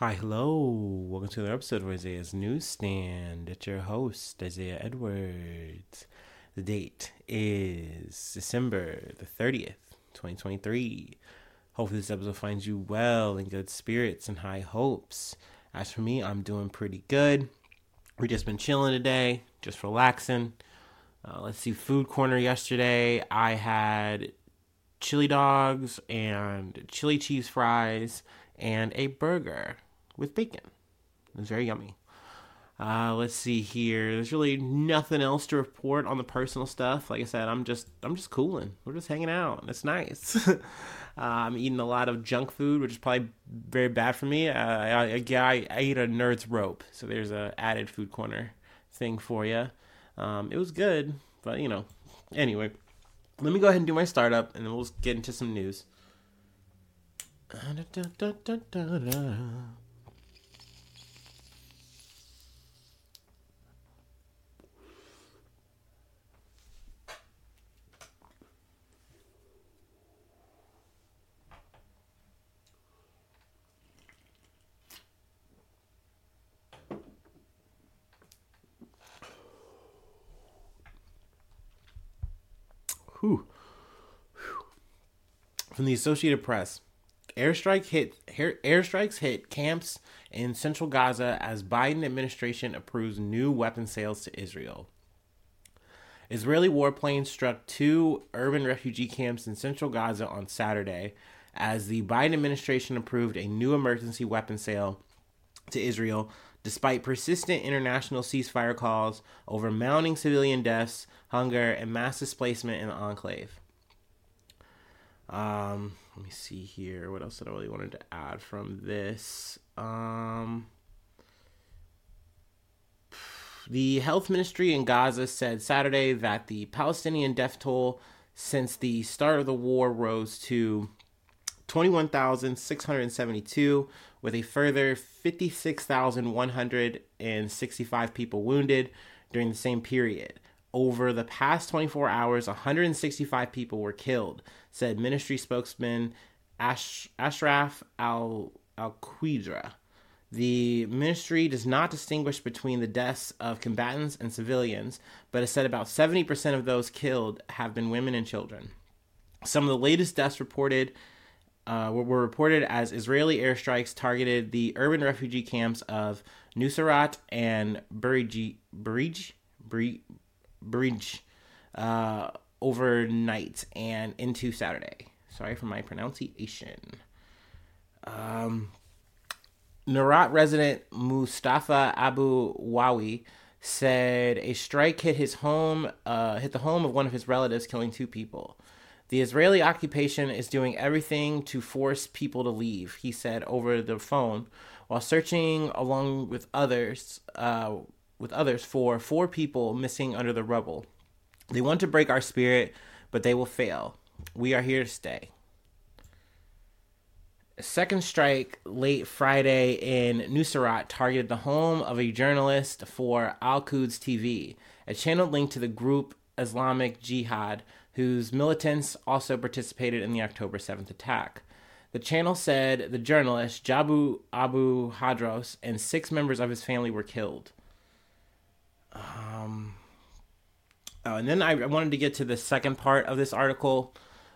Hi, hello. Welcome to another episode of Isaiah's Newsstand. It's your host, Isaiah Edwards. The date is December the 30th, 2023. Hopefully, this episode finds you well in good spirits and high hopes. As for me, I'm doing pretty good. We've just been chilling today, just relaxing. Uh, let's see, food corner yesterday. I had chili dogs and chili cheese fries and a burger with bacon. It was very yummy. Uh, let's see here. There's really nothing else to report on the personal stuff. Like I said, I'm just I'm just cooling. We're just hanging out. It's nice. uh, I'm eating a lot of junk food, which is probably very bad for me. Uh, I, I, I, eat a nerd's rope, so there's a added food corner thing for you. Um, it was good, but you know. Anyway, let me go ahead and do my startup, and then we'll get into some news. Whew. From the Associated Press, airstrike hit air, airstrikes hit camps in central Gaza as Biden administration approves new weapon sales to Israel. Israeli warplanes struck two urban refugee camps in central Gaza on Saturday as the Biden administration approved a new emergency weapon sale to Israel despite persistent international ceasefire calls over mounting civilian deaths, hunger, and mass displacement in the enclave. Um, let me see here. What else did I really wanted to add from this? Um, the health ministry in Gaza said Saturday that the Palestinian death toll since the start of the war rose to 21,672, with a further 56,165 people wounded during the same period. Over the past 24 hours, 165 people were killed, said ministry spokesman Ash- Ashraf Al Qudra. The ministry does not distinguish between the deaths of combatants and civilians, but has said about 70% of those killed have been women and children. Some of the latest deaths reported uh, were, reported as Israeli airstrikes targeted the urban refugee camps of Nuseirat and Burij, Burij, Burij, uh, overnight and into Saturday. Sorry for my pronunciation. Um, Nuseirat resident Mustafa Abu Wawi said a strike hit his home, uh, hit the home of one of his relatives, killing two people. The Israeli occupation is doing everything to force people to leave, he said over the phone, while searching along with others, uh, with others for four people missing under the rubble. They want to break our spirit, but they will fail. We are here to stay. A second strike late Friday in Nuseirat targeted the home of a journalist for Al Quds TV, a channel linked to the group Islamic Jihad whose militants also participated in the October 7th attack. The channel said the journalist Jabu Abu Hadros and six members of his family were killed. Um, oh, and then I wanted to get to the second part of this article,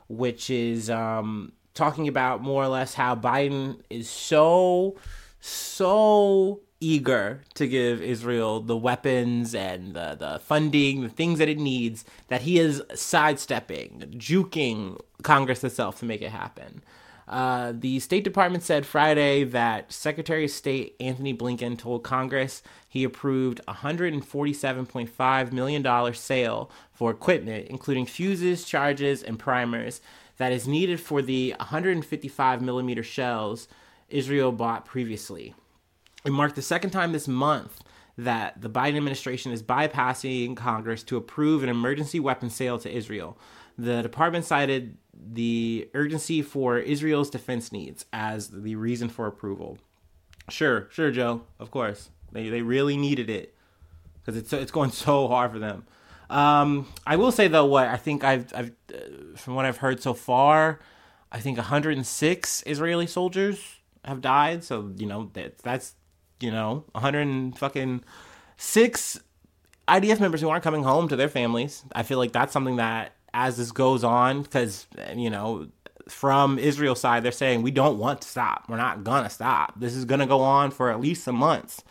which is um, talking about more or less how Biden is so, so eager to give Israel the weapons and the, the funding, the things that it needs, that he is sidestepping, juking Congress itself to make it happen. Uh, the State Department said Friday that Secretary of State Antony Blinken told Congress he approved a $147.5 million sale for equipment, including fuses, charges, and primers, that is needed for the 155 millimeter shells Israel bought previously. It marked the second time this month that the Biden administration is bypassing Congress to approve an emergency weapons sale to Israel. The department cited the urgency for Israel's defense needs as the reason for approval. Sure, sure, Joe. Of course, they they really needed it because it's it's going so hard for them. Um, I will say though, what I think I've I've uh, from what I've heard so far, I think 106 Israeli soldiers have died. So you know that that's you know 100 fucking six IDF members who aren't coming home to their families. I feel like that's something that as this goes on, because you know from Israel side they're saying we don't want to stop. We're not gonna stop. This is gonna go on for at least some months.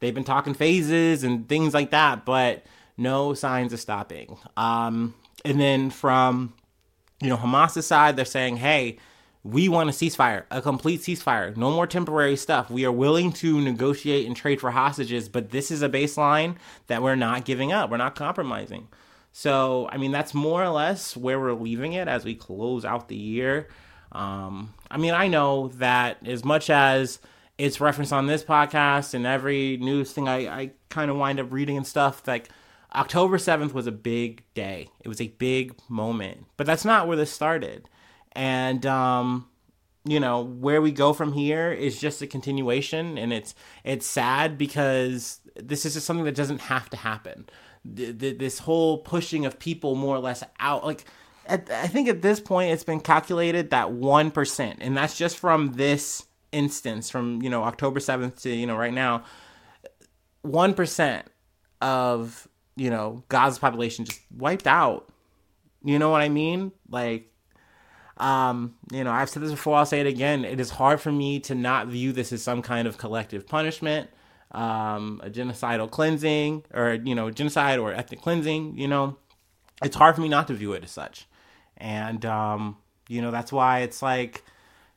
They've been talking phases and things like that, but no signs of stopping. Um, and then from you know Hamas's side, they're saying, hey we want a ceasefire, a complete ceasefire, no more temporary stuff. We are willing to negotiate and trade for hostages, but this is a baseline that we're not giving up. We're not compromising. So, I mean, that's more or less where we're leaving it as we close out the year. Um, I mean, I know that as much as it's referenced on this podcast and every news thing I, I kind of wind up reading and stuff, like October 7th was a big day. It was a big moment. But that's not where this started and um, you know where we go from here is just a continuation, and it's it's sad because this is just something that doesn't have to happen. The, the, this whole pushing of people more or less out, like at, I think at this point it's been calculated that one percent, and that's just from this instance, from you know October seventh to you know right now, one percent of you know Gaza's population just wiped out. You know what I mean? Like um, you know, I've said this before, I'll say it again. It is hard for me to not view this as some kind of collective punishment, um, a genocidal cleansing, or, you know, genocide or ethnic cleansing, you know. It's hard for me not to view it as such. And, um, you know, that's why it's like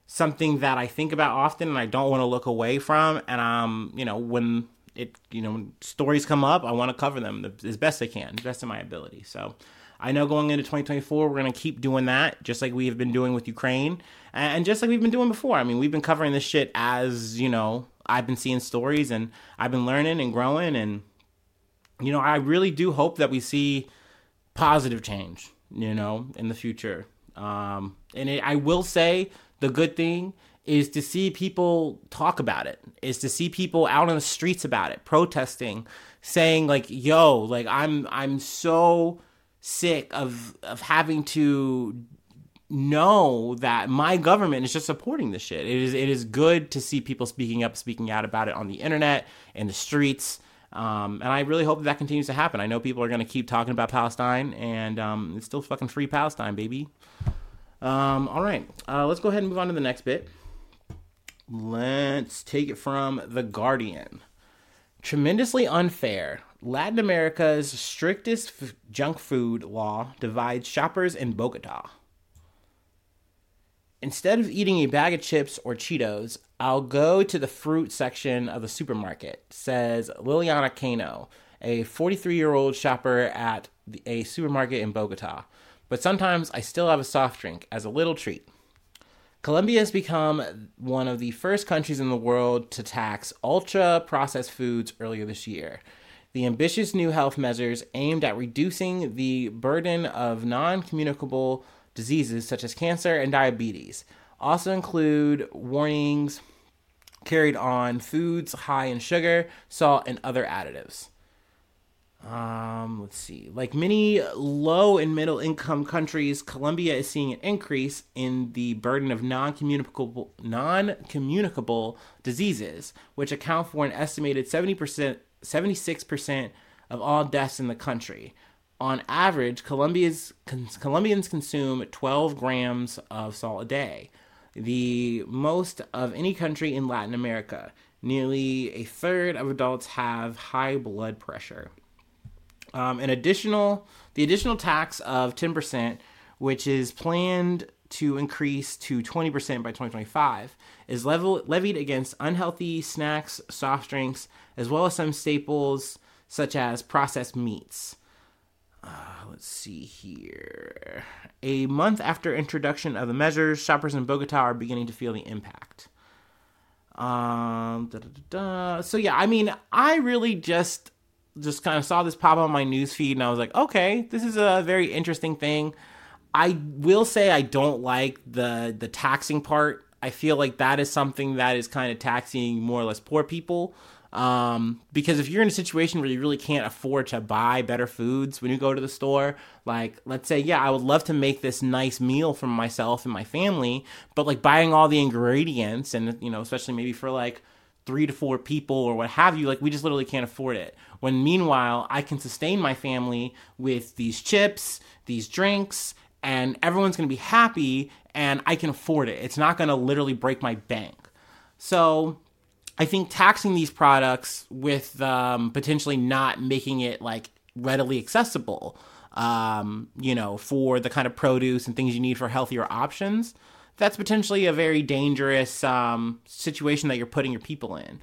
something that I think about often and I don't want to look away from. And, um, you know, when it, you know, when stories come up, I want to cover them as best I can, best of my ability. So, I know going into 2024, we're going to keep doing that, just like we have been doing with Ukraine, and just like we've been doing before. I mean, we've been covering this shit as you know. I've been seeing stories and I've been learning and growing, and you know, I really do hope that we see positive change, you know, in the future. Um, and it, I will say the good thing is to see people talk about it, is to see people out on the streets about it, protesting, saying like, "Yo, like I'm I'm so." sick of of having to know that my government is just supporting this shit. It is it is good to see people speaking up, speaking out about it on the internet, in the streets. Um, and I really hope that, that continues to happen. I know people are going to keep talking about Palestine, and um, it's still fucking free Palestine, baby. Um, all right, uh, let's go ahead and move on to the next bit. Let's take it from The Guardian. Tremendously unfair. Latin America's strictest f- junk food law divides shoppers in Bogota. Instead of eating a bag of chips or Cheetos, I'll go to the fruit section of the supermarket, says Liliana Cano, a 43 year old shopper at a supermarket in Bogota. But sometimes I still have a soft drink as a little treat. Colombia has become one of the first countries in the world to tax ultra processed foods earlier this year. The ambitious new health measures aimed at reducing the burden of non communicable diseases such as cancer and diabetes also include warnings carried on foods high in sugar, salt, and other additives. Um, let's see. Like many low and middle income countries, Colombia is seeing an increase in the burden of non-communicable non-communicable diseases, which account for an estimated 70% 76% of all deaths in the country. On average, Colombians consume 12 grams of salt a day, the most of any country in Latin America. Nearly a third of adults have high blood pressure. Um, an additional, the additional tax of 10%, which is planned to increase to 20% by 2025, is level, levied against unhealthy snacks, soft drinks, as well as some staples such as processed meats. Uh, let's see here. A month after introduction of the measures, shoppers in Bogota are beginning to feel the impact. Um, da, da, da, so yeah, I mean, I really just just kind of saw this pop on my news feed and I was like, okay, this is a very interesting thing. I will say I don't like the the taxing part. I feel like that is something that is kind of taxing more or less poor people. Um, because if you're in a situation where you really can't afford to buy better foods when you go to the store, like let's say, yeah, I would love to make this nice meal for myself and my family, but like buying all the ingredients and you know, especially maybe for like three to four people or what have you, like we just literally can't afford it. When meanwhile, I can sustain my family with these chips, these drinks, and everyone's gonna be happy and I can afford it. It's not gonna literally break my bank. So I think taxing these products with um, potentially not making it like readily accessible, um, you know, for the kind of produce and things you need for healthier options, that's potentially a very dangerous um, situation that you're putting your people in.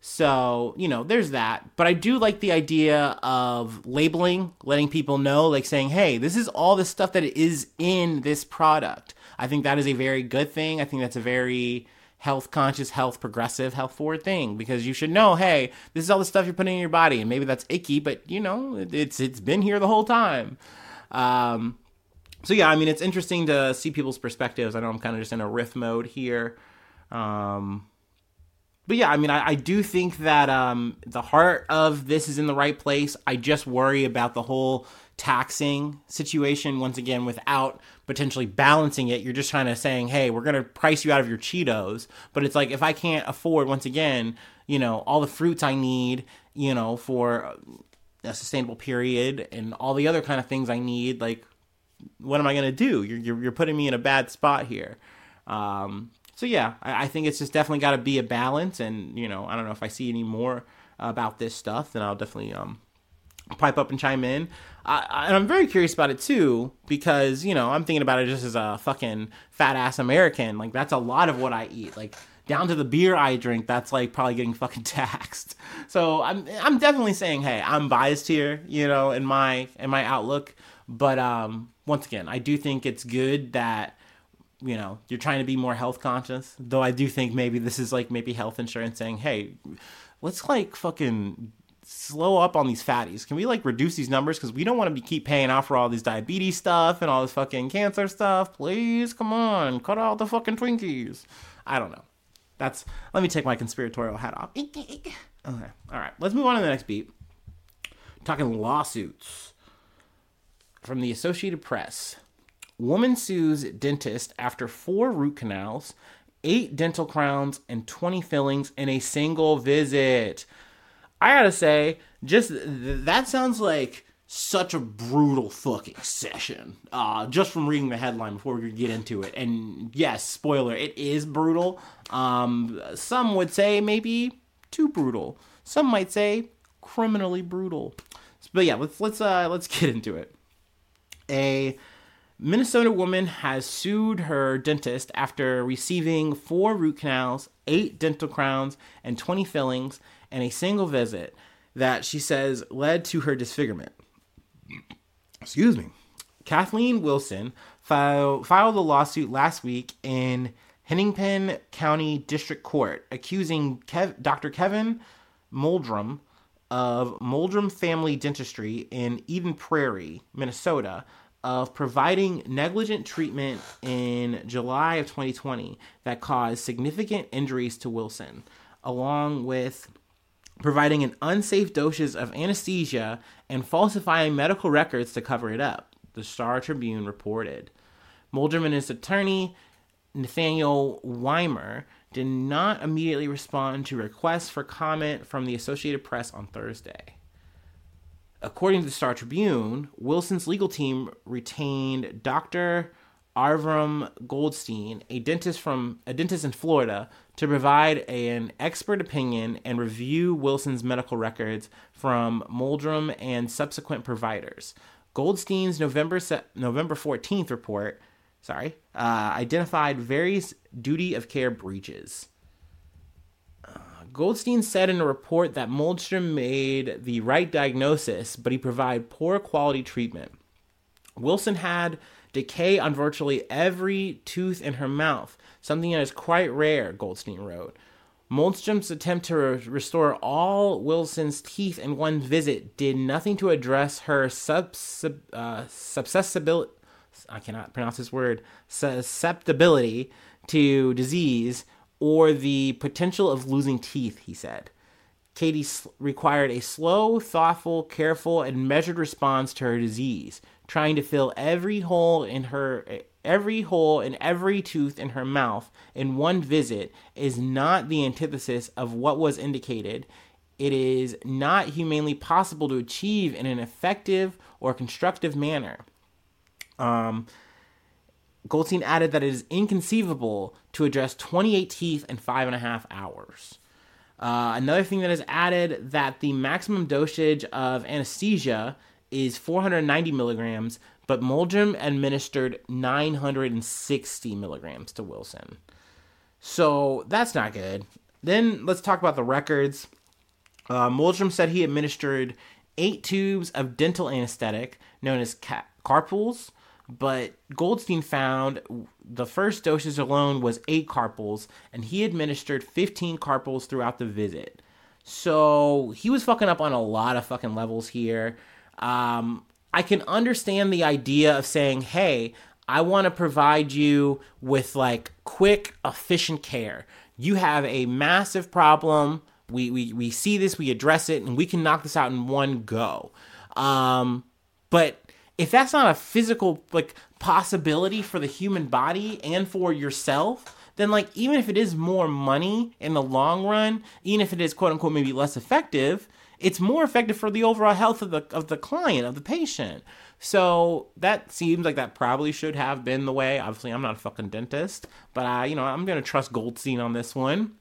So, you know, there's that. But I do like the idea of labeling, letting people know, like saying, hey, this is all the stuff that is in this product. I think that is a very good thing. I think that's a very health conscious, health progressive, health forward thing because you should know, hey, this is all the stuff you're putting in your body, and maybe that's icky, but you know, it's it's been here the whole time. Um, so yeah, I mean, it's interesting to see people's perspectives. I know I'm kind of just in a riff mode here. Um, but yeah, I mean, I, I do think that um, the heart of this is in the right place. I just worry about the whole taxing situation once again without potentially balancing it. You're just trying to saying, hey, we're gonna price you out of your Cheetos. But it's like if I can't afford once again, you know, all the fruits I need, you know, for a sustainable period and all the other kind of things I need, like what am I gonna do? You're you're, you're putting me in a bad spot here. Um, so yeah, I, I think it's just definitely got to be a balance, and you know, I don't know if I see any more about this stuff, then I'll definitely um pipe up and chime in. I, and I'm very curious about it too because you know I'm thinking about it just as a fucking fat ass American. Like that's a lot of what I eat. Like down to the beer I drink, that's like probably getting fucking taxed. So I'm I'm definitely saying, hey, I'm biased here, you know, in my in my outlook. But um, once again, I do think it's good that you know you're trying to be more health conscious. Though I do think maybe this is like maybe health insurance saying, hey, let's like fucking slow up on these fatties? Can we like reduce these numbers? Because we don't want to be keep paying off for all these diabetes stuff and all this fucking cancer stuff. Please, come on, cut out the fucking Twinkies. I don't know. That's let me take my conspiratorial hat off. Okay, all right. Let's move on to the next beat. Talking lawsuits from the Associated Press. Woman sues dentist after four root canals, eight dental crowns, and 20 fillings in a single visit. I gotta say, just th- that sounds like such a brutal fucking session. Uh, just from reading the headline before we get into it. And yes, spoiler, it is brutal. Um, some would say maybe too brutal. Some might say criminally brutal. But yeah, let's let's uh let's get into it. A Minnesota woman has sued her dentist after receiving four root canals, eight dental crowns, and 20 fillings and a single visit that she says led to her disfigurement. Excuse me. Kathleen Wilson filed, filed a lawsuit last week in Hennepin County District Court accusing Kev, Dr. Kevin Molldrem of Molldrem Family Dentistry in Eden Prairie, Minnesota, of providing negligent treatment in July of 2020 that caused significant injuries to Wilson, along with providing an unsafe dosage of anesthesia and falsifying medical records to cover it up, the Star Tribune reported. Molldrem and his attorney, Nathaniel Weimer, did not immediately respond to requests for comment from the Associated Press on Thursday. According to the Star Tribune, Wilson's legal team retained Dr. Avram Goldstein, a dentist from a dentist in Florida, to provide an expert opinion and review Wilson's medical records from Molldrem and subsequent providers. Goldstein's November se- November 14th report, sorry, uh, identified various duty of care breaches. Uh, Goldstein said in a report that Molldrem made the right diagnosis, but he provided poor quality treatment. Wilson had decay on virtually every tooth in her mouth, something that is quite rare, Goldstein wrote. Moldstrom's attempt to re- restore all Wilson's teeth in one visit did nothing to address her subs- uh, susceptibility. I cannot pronounce this word. Susceptibility to disease or the potential of losing teeth, he said. Katie required a slow, thoughtful, careful, and measured response to her disease, trying to fill every hole in her every hole and every tooth in her mouth in one visit is not the antithesis of what was indicated. It is not humanly possible to achieve in an effective or constructive manner. Um, Goldstein added that it is inconceivable to address 28 teeth in five and a half hours. Uh, another thing that is added that the maximum dosage of anesthesia is 490 milligrams, but Molldrem administered 960 milligrams to Wilson. So that's not good. Then let's talk about the records. Uh, said he administered eight tubes of dental anesthetic known as ca- carpals but Goldstein found the first dosage alone was eight carpals, and he administered 15 carpals throughout the visit. So he was fucking up on a lot of fucking levels here. Um, I can understand the idea of saying, hey, I want to provide you with like quick, efficient care. You have a massive problem. We, we, we see this, we address it, and we can knock this out in one go. Um, but if that's not a physical like possibility for the human body and for yourself then like even if it is more money in the long run even if it is quote unquote maybe less effective it's more effective for the overall health of the of the client of the patient. So that seems like that probably should have been the way. Obviously i'm not a fucking dentist but i you know i'm gonna trust goldstein on this one.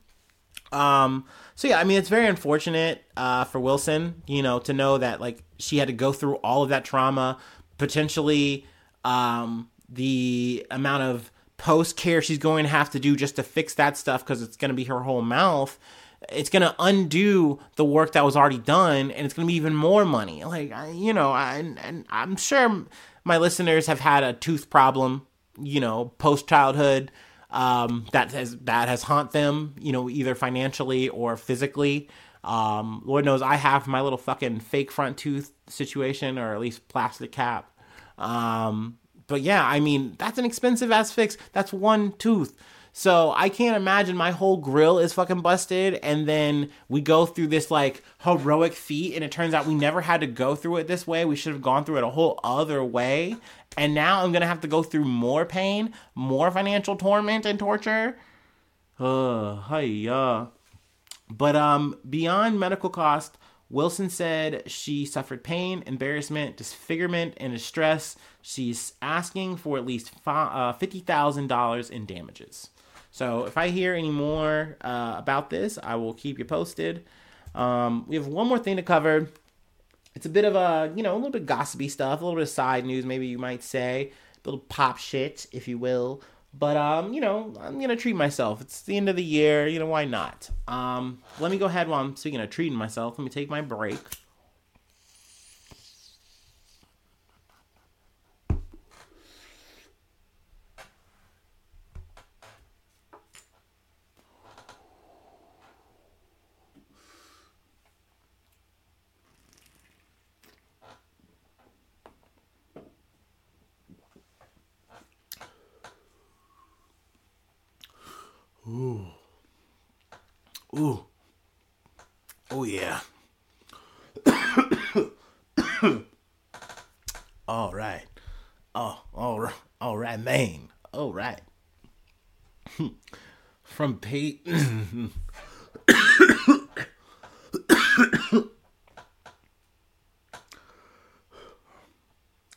Um so yeah i mean it's very unfortunate uh for wilson you know to know that like she had to go through all of that trauma potentially um, the amount of post care she's going to have to do just to fix that stuff because it's going to be her whole mouth. It's going to undo the work that was already done, and it's going to be even more money. Like I, you know, I, and I'm sure my listeners have had a tooth problem, you know, post childhood um, that has that has haunt them, you know, either financially or physically. Um, Lord knows I have my little fucking fake front tooth situation, or at least plastic cap. Um, but yeah, I mean, that's an expensive ass fix. That's one tooth. So I can't imagine my whole grill is fucking busted, and then we go through this like heroic feat, and it turns out we never had to go through it this way. We should have gone through it a whole other way, and now I'm gonna have to go through more pain, more financial torment and torture. Uh, hi, uh. But um, beyond medical cost, Wilson said she suffered pain, embarrassment, disfigurement, and distress. She's asking for at least uh, $50,000 in damages. So if I hear any more uh, about this, I will keep you posted. Um, we have one more thing to cover. It's a bit of a, you know, a little bit gossipy stuff, a little bit of side news, maybe you might say, a little pop shit, if you will. But um, you know, I'm gonna treat myself. It's the end of the year, you know, why not? Um, let me go ahead while I'm speaking of treating myself. Let me take my break. Ooh. Oh, yeah. all right. Oh, all right. All right, man. All right. From Pete.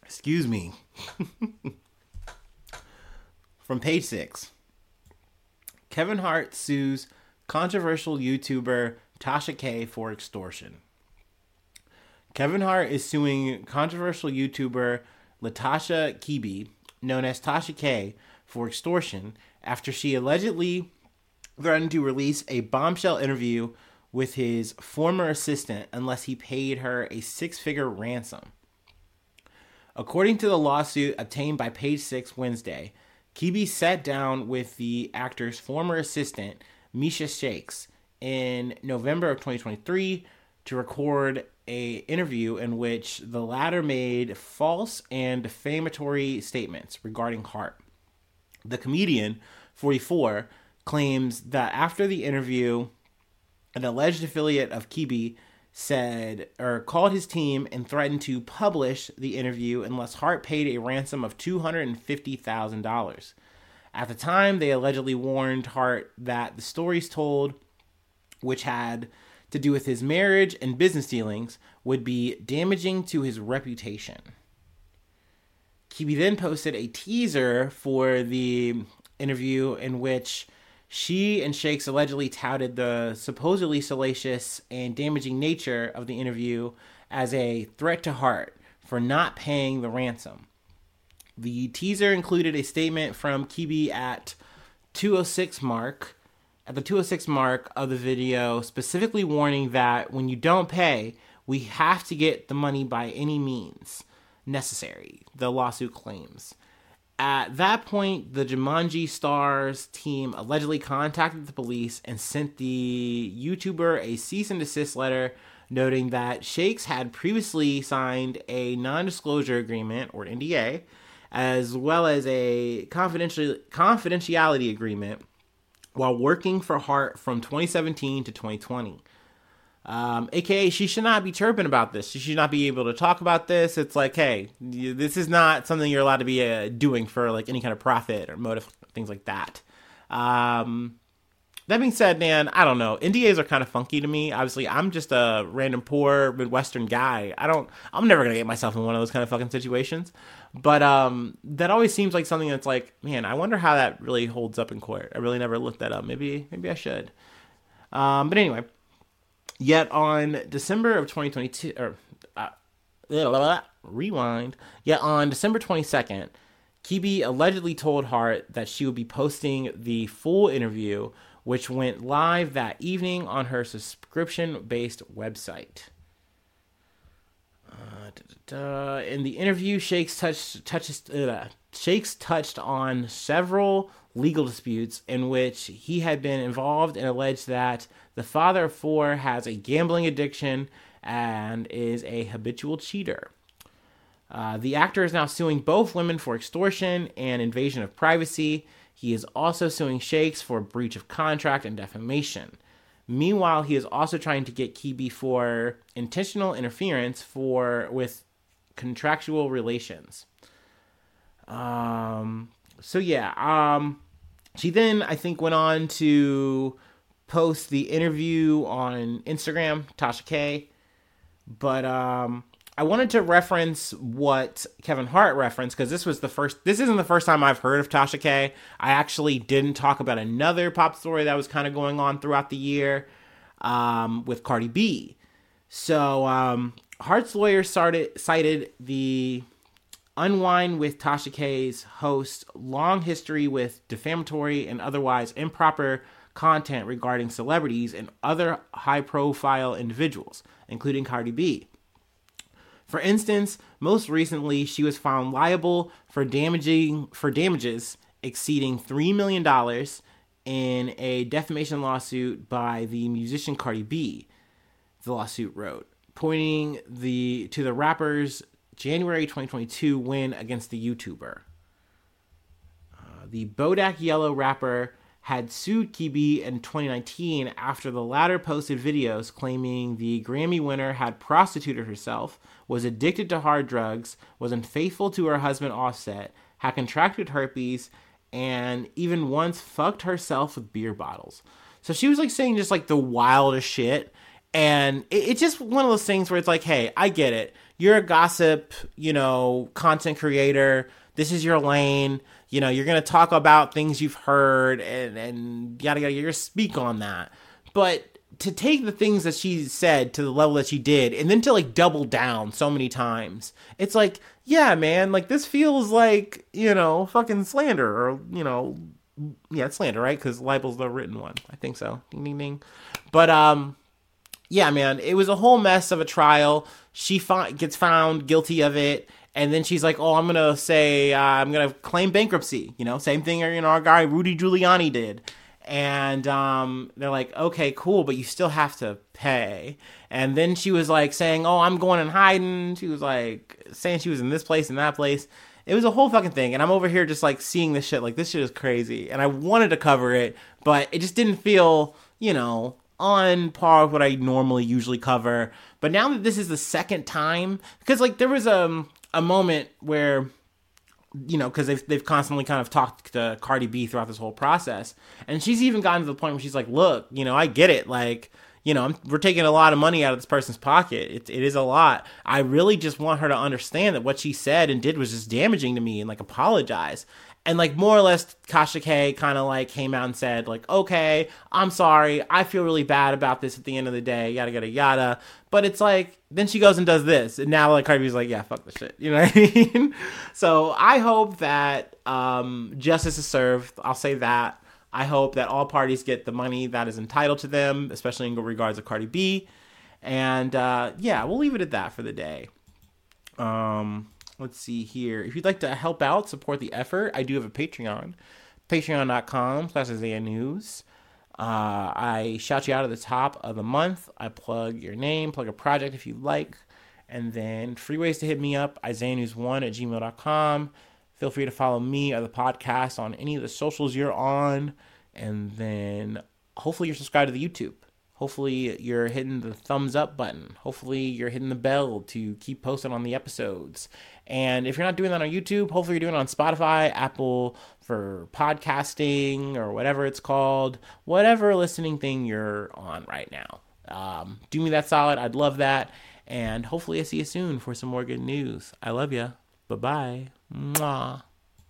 Excuse me. From page six. Kevin Hart sues controversial YouTuber Tasha K for extortion. Kevin Hart is suing controversial YouTuber Latasha Kebe, known as Tasha K, for extortion after she allegedly threatened to release a bombshell interview with his former assistant unless he paid her a six figure ransom. According to the lawsuit obtained by Page Six Wednesday, Kebe sat down with the actor's former assistant, Miesha Shakes, in November of 2023 to record a interview in which the latter made false and defamatory statements regarding Hart. The comedian, 44, claims that after the interview, an alleged affiliate of Kebe said or called his team and threatened to publish the interview unless Hart paid a ransom of $250,000. At the time, they allegedly warned Hart that the stories told, which had to do with his marriage and business dealings, would be damaging to his reputation. Kebe then posted a teaser for the interview in which she and Shakes allegedly touted the supposedly salacious and damaging nature of the interview as a threat to Hart for not paying the ransom. The teaser included a statement from Kebe at 206 mark at the 206 mark of the video specifically warning that when you don't pay, we have to get the money by any means necessary, the lawsuit claims. At that point, the Jumanji Stars team allegedly contacted the police and sent the YouTuber a cease and desist letter noting that Shakes had previously signed a non disclosure agreement, or NDA, as well as a confidential, confidentiality agreement while working for Hart from 2017 to 2020. Um, AKA, she should not be chirping about this. She should not be able to talk about this. It's like, hey, this is not something you're allowed to be uh, doing for like any kind of profit or motive, things like that. Um, that being said, man, I don't know. NDAs are kind of funky to me. Obviously, I'm just a random poor Midwestern guy. I don't. I'm never gonna get myself in one of those kind of fucking situations. But um, that always seems like something that's like, man, I wonder how that really holds up in court. I really never looked that up. Maybe, maybe I should. Um, but anyway, Yet on December of 2022, or uh, blah, blah, blah, rewind. Yet on December 22nd, Kebe allegedly told Hart that she would be posting the full interview, which went live that evening on her subscription based website. Uh, in the interview, Shakes touched touches uh, Shakes touched on several legal disputes in which he had been involved and alleged that the father of four has a gambling addiction and is a habitual cheater. Uh, the actor is now suing both women for extortion and invasion of privacy. He is also suing Shakes for breach of contract and defamation. Meanwhile, he is also trying to get Kebe for intentional interference for with contractual relations. Um, so yeah, um, she then I think went on to post the interview on Instagram, Tasha K. But um, I wanted to reference what Kevin Hart referenced because this was the first. This isn't the first time I've heard of Tasha K. I actually didn't talk about another pop story that was kind of going on throughout the year um, with Cardi B. So um, Hart's lawyer started cited the Unwind with Tasha K's host long history with defamatory and otherwise improper content regarding celebrities and other high profile individuals, including Cardi B. For instance, most recently she was found liable for damaging for damages exceeding $3 million in a defamation lawsuit by the musician Cardi B. The lawsuit wrote, pointing the to the rapper's January 2022 win against the YouTuber. Uh, the Bodak Yellow rapper had sued Kebe in 2019 after the latter posted videos claiming the Grammy winner had prostituted herself, was addicted to hard drugs, was unfaithful to her husband Offset, had contracted herpes, and even once fucked herself with beer bottles. So she was like saying just like the wildest shit. And it, it's just one of those things where it's like, hey, I get it. You're a gossip, you know, content creator. This is your lane you know, you're going to talk about things you've heard and, and yada, yada, you're going to speak on that. But to take the things that she said to the level that she did and then to like double down so many times, it's like, yeah, man, like this feels like, you know, fucking slander or, you know, yeah, it's slander, right? Because libel's the written one. I think so. Ding, ding, ding. But, um, yeah, man, it was a whole mess of a trial. She fi- gets found guilty of it and then she's like, "Oh, I'm gonna say uh, I'm gonna claim bankruptcy." You know, same thing. You know, our guy Rudy Giuliani did, and um, they're like, "Okay, cool, but you still have to pay." And then she was like saying, "Oh, I'm going and hiding." She was like saying she was in this place and that place. It was a whole fucking thing, and I'm over here just like seeing this shit. Like this shit is crazy, and I wanted to cover it, but it just didn't feel, you know, on par with what I normally usually cover. But now that this is the second time, because like there was a um, a moment where you know, because they've they've constantly kind of talked to Cardi B throughout this whole process, and she's even gotten to the point where she's like, "Look, you know, I get it. Like, you know, I'm, we're taking a lot of money out of this person's pocket. It, it is a lot. I really just want her to understand that what she said and did was just damaging to me, and like apologize." And like more or less, Kasha K kind of like came out and said like, "Okay, I'm sorry. I feel really bad about this at the end of the day. Yada yada yada." But it's like then she goes and does this, and now like Cardi B's like, "Yeah, fuck the shit." You know what I mean? so I hope that um, justice is served. I'll say that. I hope that all parties get the money that is entitled to them, especially in regards to Cardi B. And uh, yeah, we'll leave it at that for the day. Um, let's see here. If you'd like to help out, support the effort, I do have a Patreon. Patreon.com slash Isaiah News. Uh, I shout you out at the top of the month. I plug your name, plug a project if you like. And then free ways to hit me up, Isaiah News1 at gmail.com. Feel free to follow me or the podcast on any of the socials you're on. And then hopefully you're subscribed to the YouTube. Hopefully you're hitting the thumbs up button. Hopefully you're hitting the bell to keep posting on the episodes. And if you're not doing that on YouTube, hopefully you're doing it on Spotify, Apple for podcasting or whatever it's called, whatever listening thing you're on right now. Um, do me that solid. I'd love that. And hopefully I see you soon for some more good news. I love you. Bye bye. Mwah.